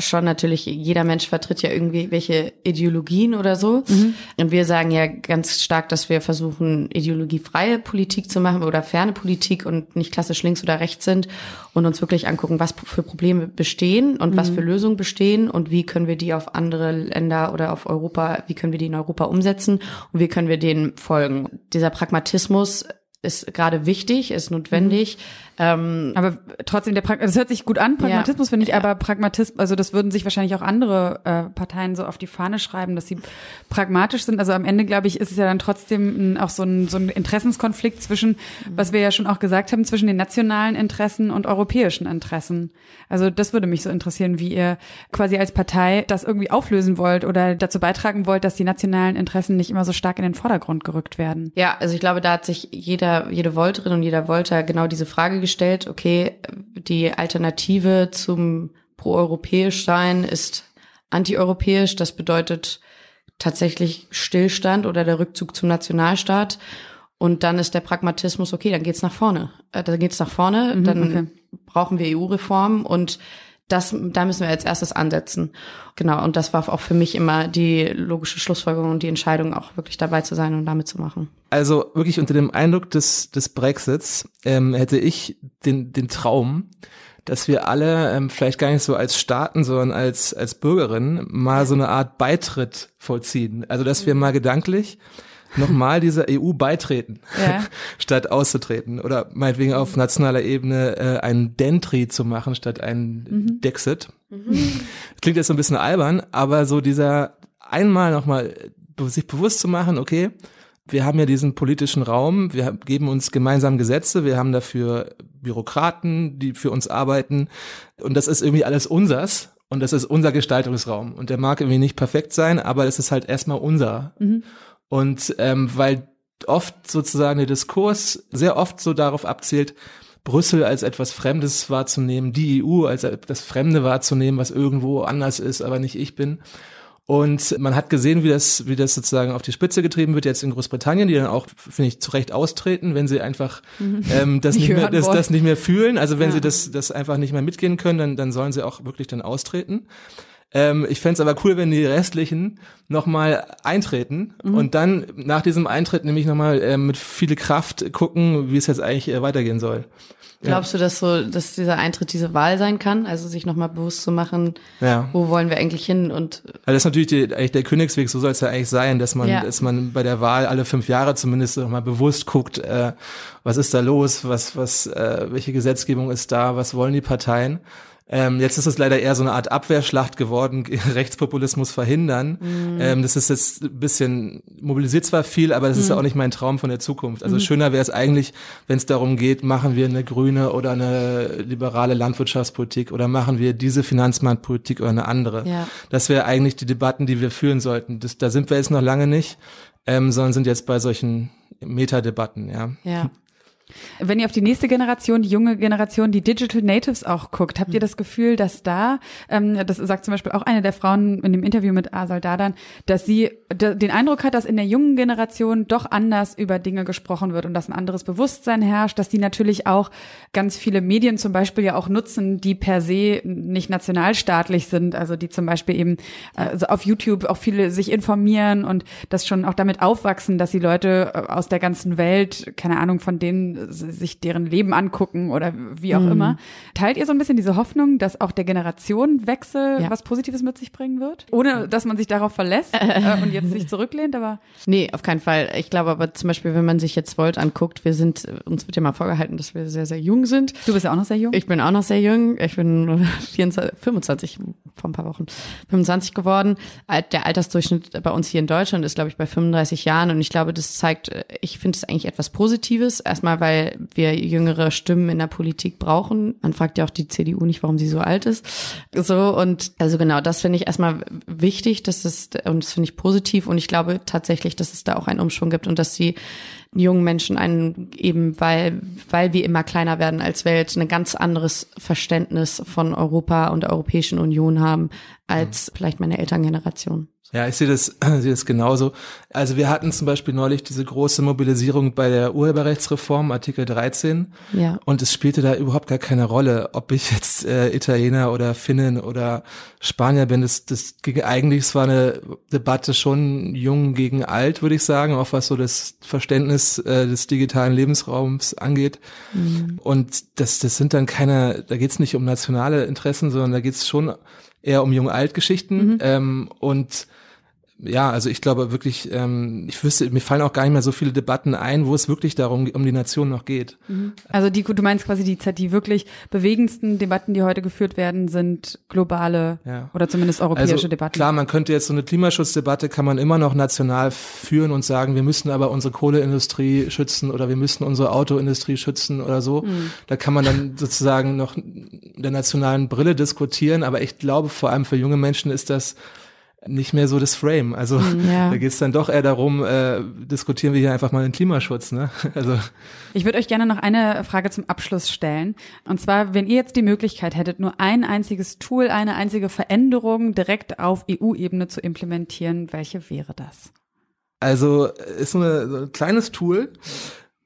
schon natürlich, jeder Mensch vertritt ja irgendwie welche Ideologien oder so. Mhm. Und wir sagen ja ganz stark, dass wir versuchen, ideologiefreie Politik zu machen oder ferne Politik und nicht klassisch links oder rechts sind und uns wirklich angucken, was für Probleme bestehen und mhm. was für Lösungen bestehen und wie können wir die auf andere Länder oder auf Europa, wie können wir die in Europa umsetzen und wie können wir denen folgen. Dieser Pragmatismus ist gerade wichtig, ist notwendig. Mhm. Ähm, aber trotzdem, der Prag das hört sich gut an, Pragmatismus ja, finde ich, ja. aber Pragmatismus, also das würden sich wahrscheinlich auch andere äh, Parteien so auf die Fahne schreiben, dass sie pragmatisch sind. Also am Ende, glaube ich, ist es ja dann trotzdem auch so ein, so ein Interessenskonflikt zwischen, mhm. was wir ja schon auch gesagt haben, zwischen den nationalen Interessen und europäischen Interessen. Also das würde mich so interessieren, wie ihr quasi als Partei das irgendwie auflösen wollt oder dazu beitragen wollt, dass die nationalen Interessen nicht immer so stark in den Vordergrund gerückt werden. Ja, also ich glaube, da hat sich jeder, jede Volterin und jeder Volter genau diese Frage gestellt, okay, die Alternative zum proeuropäisch sein ist antieuropäisch. Das bedeutet tatsächlich Stillstand oder der Rückzug zum Nationalstaat. Und dann ist der Pragmatismus, okay, dann geht's nach vorne. Äh, dann geht's nach vorne, mhm, dann okay. brauchen wir EU-Reformen und das, da müssen wir als erstes ansetzen. Genau, und das war auch für mich immer die logische Schlussfolgerung und die Entscheidung, auch wirklich dabei zu sein und damit zu machen. Also wirklich unter dem Eindruck des, des Brexits ähm, hätte ich den, den Traum, dass wir alle ähm, vielleicht gar nicht so als Staaten, sondern als, als Bürgerinnen mal so eine Art Beitritt vollziehen. Also dass wir mal gedanklich nochmal dieser EU beitreten, ja. statt auszutreten. Oder meinetwegen auf nationaler Ebene äh, einen Dentry zu machen, statt einen mhm. Dexit. Mhm. Klingt jetzt so ein bisschen albern, aber so dieser einmal nochmal sich bewusst zu machen, okay, wir haben ja diesen politischen Raum, wir geben uns gemeinsam Gesetze, wir haben dafür Bürokraten, die für uns arbeiten und das ist irgendwie alles unsers und das ist unser Gestaltungsraum und der mag irgendwie nicht perfekt sein, aber es ist halt erstmal unser. Mhm. Und ähm, weil oft sozusagen der Diskurs sehr oft so darauf abzielt, Brüssel als etwas Fremdes wahrzunehmen, die EU als das Fremde wahrzunehmen, was irgendwo anders ist, aber nicht ich bin. Und man hat gesehen, wie das, wie das sozusagen auf die Spitze getrieben wird jetzt in Großbritannien, die dann auch, finde ich, zu Recht austreten, wenn sie einfach mhm. ähm, das, nicht mehr, das, das nicht mehr fühlen. Also wenn ja. sie das, das einfach nicht mehr mitgehen können, dann, dann sollen sie auch wirklich dann austreten. Ähm, ich fände aber cool, wenn die restlichen nochmal eintreten mhm. und dann nach diesem Eintritt nämlich nochmal äh, mit viel Kraft gucken, wie es jetzt eigentlich äh, weitergehen soll. Glaubst ja. du, dass so, dass dieser Eintritt diese Wahl sein kann? Also sich nochmal bewusst zu machen, ja. wo wollen wir eigentlich hin und. Also das ist natürlich die, eigentlich der Königsweg, so soll es ja eigentlich sein, dass man, ja. dass man bei der Wahl alle fünf Jahre zumindest nochmal bewusst guckt, äh, was ist da los, was, was, äh, welche Gesetzgebung ist da, was wollen die Parteien? Ähm, jetzt ist es leider eher so eine Art Abwehrschlacht geworden, Rechtspopulismus verhindern. Mhm. Ähm, das ist jetzt ein bisschen, mobilisiert zwar viel, aber das mhm. ist ja auch nicht mein Traum von der Zukunft. Also mhm. schöner wäre es eigentlich, wenn es darum geht, machen wir eine grüne oder eine liberale Landwirtschaftspolitik oder machen wir diese Finanzmarktpolitik oder eine andere. Ja. Das wäre eigentlich die Debatten, die wir führen sollten. Das, da sind wir jetzt noch lange nicht, ähm, sondern sind jetzt bei solchen Metadebatten, ja. Ja. Wenn ihr auf die nächste Generation, die junge Generation, die Digital Natives auch guckt, habt ihr das Gefühl, dass da, ähm, das sagt zum Beispiel auch eine der Frauen in dem Interview mit Asal Dadan, dass sie den Eindruck hat, dass in der jungen Generation doch anders über Dinge gesprochen wird und dass ein anderes Bewusstsein herrscht, dass die natürlich auch ganz viele Medien zum Beispiel ja auch nutzen, die per se nicht nationalstaatlich sind, also die zum Beispiel eben also auf YouTube auch viele sich informieren und das schon auch damit aufwachsen, dass die Leute äh, aus der ganzen Welt, keine Ahnung, von denen sich deren Leben angucken oder wie auch mhm. immer. Teilt ihr so ein bisschen diese Hoffnung, dass auch der Generationenwechsel ja. was Positives mit sich bringen wird? Ohne, dass man sich darauf verlässt äh, und jetzt sich zurücklehnt, aber. Nee, auf keinen Fall. Ich glaube aber zum Beispiel, wenn man sich jetzt Volt anguckt, wir sind, uns wird ja mal vorgehalten, dass wir sehr, sehr jung sind. Du bist ja auch noch sehr jung? Ich bin auch noch sehr jung. Ich bin 24, 25 vor ein paar Wochen, 25 geworden. Der Altersdurchschnitt bei uns hier in Deutschland ist, glaube ich, bei 35 Jahren und ich glaube, das zeigt, ich finde es eigentlich etwas Positives. Erstmal, weil weil wir jüngere Stimmen in der Politik brauchen. Man fragt ja auch die CDU nicht, warum sie so alt ist. So und also genau, das finde ich erstmal wichtig, dass es und das finde ich positiv und ich glaube tatsächlich, dass es da auch einen Umschwung gibt und dass die jungen Menschen einen eben, weil, weil wir immer kleiner werden als Welt, ein ganz anderes Verständnis von Europa und der Europäischen Union haben als vielleicht meine Elterngeneration. Ja, ich sehe das, sehe das genauso. Also wir hatten zum Beispiel neulich diese große Mobilisierung bei der Urheberrechtsreform, Artikel 13. Ja. Und es spielte da überhaupt gar keine Rolle, ob ich jetzt äh, Italiener oder Finnen oder Spanier bin. Das, das ging eigentlich, es war eine Debatte schon jung gegen alt, würde ich sagen, auch was so das Verständnis äh, des digitalen Lebensraums angeht. Mhm. Und das, das sind dann keine, da geht es nicht um nationale Interessen, sondern da geht es schon eher um Jung-Alt-Geschichten. Mhm. Ähm, und ja, also ich glaube wirklich, ähm, ich wüsste, mir fallen auch gar nicht mehr so viele Debatten ein, wo es wirklich darum um die Nation noch geht. Mhm. Also die, du meinst quasi die, die wirklich bewegendsten Debatten, die heute geführt werden, sind globale ja. oder zumindest europäische also, Debatten. Klar, man könnte jetzt so eine Klimaschutzdebatte kann man immer noch national führen und sagen, wir müssen aber unsere Kohleindustrie schützen oder wir müssen unsere Autoindustrie schützen oder so. Mhm. Da kann man dann sozusagen noch der nationalen Brille diskutieren, aber ich glaube, vor allem für junge Menschen ist das nicht mehr so das Frame. Also hm, ja. da geht es dann doch eher darum, äh, diskutieren wir hier einfach mal den Klimaschutz. Ne? Also ich würde euch gerne noch eine Frage zum Abschluss stellen. Und zwar, wenn ihr jetzt die Möglichkeit hättet, nur ein einziges Tool, eine einzige Veränderung direkt auf EU-Ebene zu implementieren, welche wäre das? Also ist so, eine, so ein kleines Tool.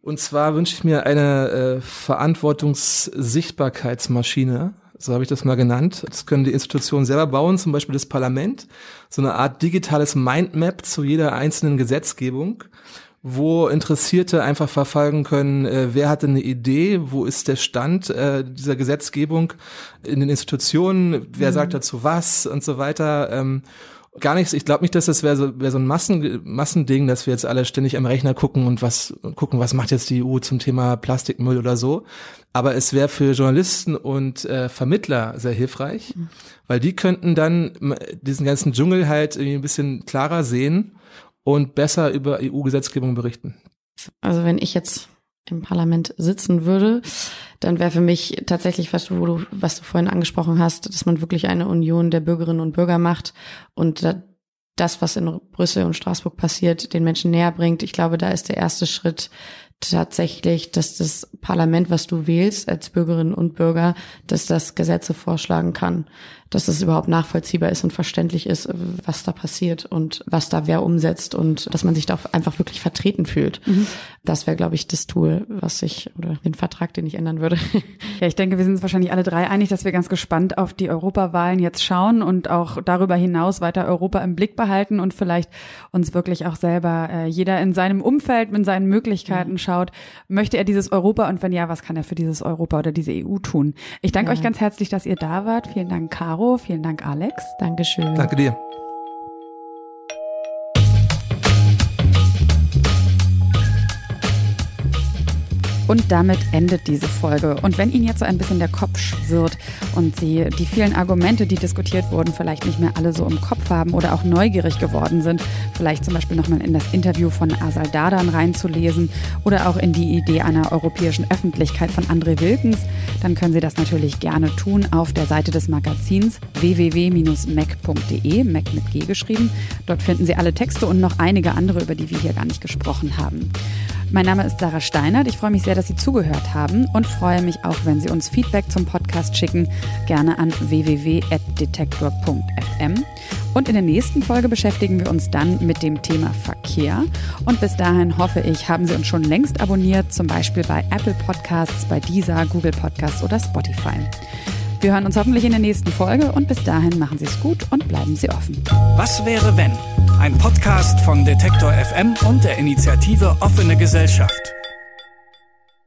Und zwar wünsche ich mir eine äh, Verantwortungssichtbarkeitsmaschine so habe ich das mal genannt. Das können die Institutionen selber bauen, zum Beispiel das Parlament, so eine Art digitales Mindmap zu jeder einzelnen Gesetzgebung, wo Interessierte einfach verfolgen können, äh, wer hatte eine Idee, wo ist der Stand äh, dieser Gesetzgebung in den Institutionen, wer mhm. sagt dazu was und so weiter. Ähm, gar nichts. Ich glaube nicht, dass das wäre so, wär so ein Massen, Massending, dass wir jetzt alle ständig am Rechner gucken und was gucken, was macht jetzt die EU zum Thema Plastikmüll oder so. Aber es wäre für Journalisten und äh, Vermittler sehr hilfreich, mhm. weil die könnten dann diesen ganzen Dschungel halt irgendwie ein bisschen klarer sehen und besser über EU-Gesetzgebung berichten. Also wenn ich jetzt im Parlament sitzen würde, dann wäre für mich tatsächlich, was du, was du vorhin angesprochen hast, dass man wirklich eine Union der Bürgerinnen und Bürger macht und das, was in Brüssel und Straßburg passiert, den Menschen näher bringt. Ich glaube, da ist der erste Schritt tatsächlich, dass das Parlament, was du wählst als Bürgerinnen und Bürger, dass das Gesetze vorschlagen kann dass es überhaupt nachvollziehbar ist und verständlich ist, was da passiert und was da wer umsetzt und dass man sich da einfach wirklich vertreten fühlt. Mhm. Das wäre, glaube ich, das Tool, was ich oder den Vertrag, den ich ändern würde. Ja, ich denke, wir sind uns wahrscheinlich alle drei einig, dass wir ganz gespannt auf die Europawahlen jetzt schauen und auch darüber hinaus weiter Europa im Blick behalten und vielleicht uns wirklich auch selber äh, jeder in seinem Umfeld mit seinen Möglichkeiten mhm. schaut, möchte er dieses Europa und wenn ja, was kann er für dieses Europa oder diese EU tun? Ich danke ja. euch ganz herzlich, dass ihr da wart. Vielen Dank, Caro. Caro. Vielen Dank, Alex. Dankeschön. Danke dir. Und damit endet diese Folge. Und wenn Ihnen jetzt so ein bisschen der Kopf schwirrt und Sie die vielen Argumente, die diskutiert wurden, vielleicht nicht mehr alle so im Kopf haben oder auch neugierig geworden sind, vielleicht zum Beispiel nochmal in das Interview von Asal Dadan reinzulesen oder auch in die Idee einer europäischen Öffentlichkeit von André Wilkens, dann können Sie das natürlich gerne tun auf der Seite des Magazins www.mac.de, Mac mit G geschrieben. Dort finden Sie alle Texte und noch einige andere, über die wir hier gar nicht gesprochen haben. Mein Name ist Sarah Steinert. Ich freue mich sehr, dass Sie zugehört haben und freue mich auch, wenn Sie uns Feedback zum Podcast schicken, gerne an www.detektor.fm. Und in der nächsten Folge beschäftigen wir uns dann mit dem Thema Verkehr. Und bis dahin hoffe ich, haben Sie uns schon längst abonniert, zum Beispiel bei Apple Podcasts, bei Deezer, Google Podcasts oder Spotify. Wir hören uns hoffentlich in der nächsten Folge und bis dahin machen Sie es gut und bleiben Sie offen. Was wäre wenn? Ein Podcast von Detektor FM und der Initiative Offene Gesellschaft.